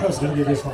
还是给你介绍。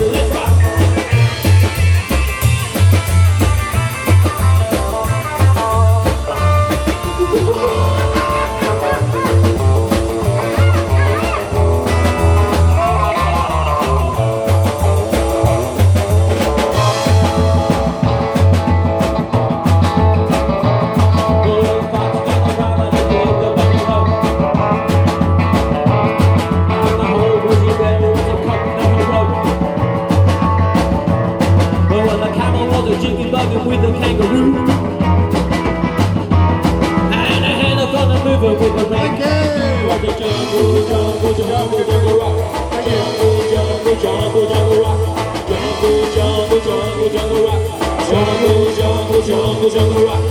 Let's go. With a kangaroo and a hand on the mover with a ring. Jungle, jungle, jungle, jungle rock. Jungle, jungle, jungle, jungle rock. Jungle, jungle, jungle, jungle rock. Jungle, jungle, jungle, jungle rock.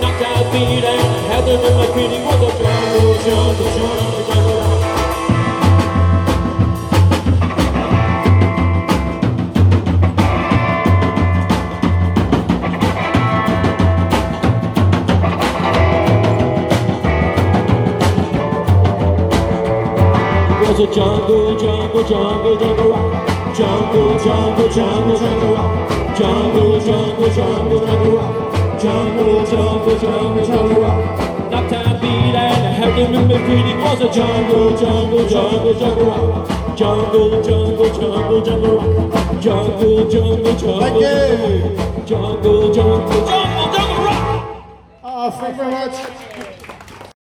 Knocked out, beat and had them in my greedy jungle, jungle, jungle, jungle rock. It was a jungle, jungle, jungle, jungle rock. Jungle, jungle, jungle, jungle rock. Jungle, jungle, jungle, jungle rock. Jungle, jungle, jungle, jungle rock. Knocked out, beat and in between. It was a jungle, jungle, jungle, jungle rock. Jungle, jungle, jungle, jungle rock. Jungle, jungle, jungle, jungle, jungle, jungle, jungle, jungle rock. Oh, thank you very much.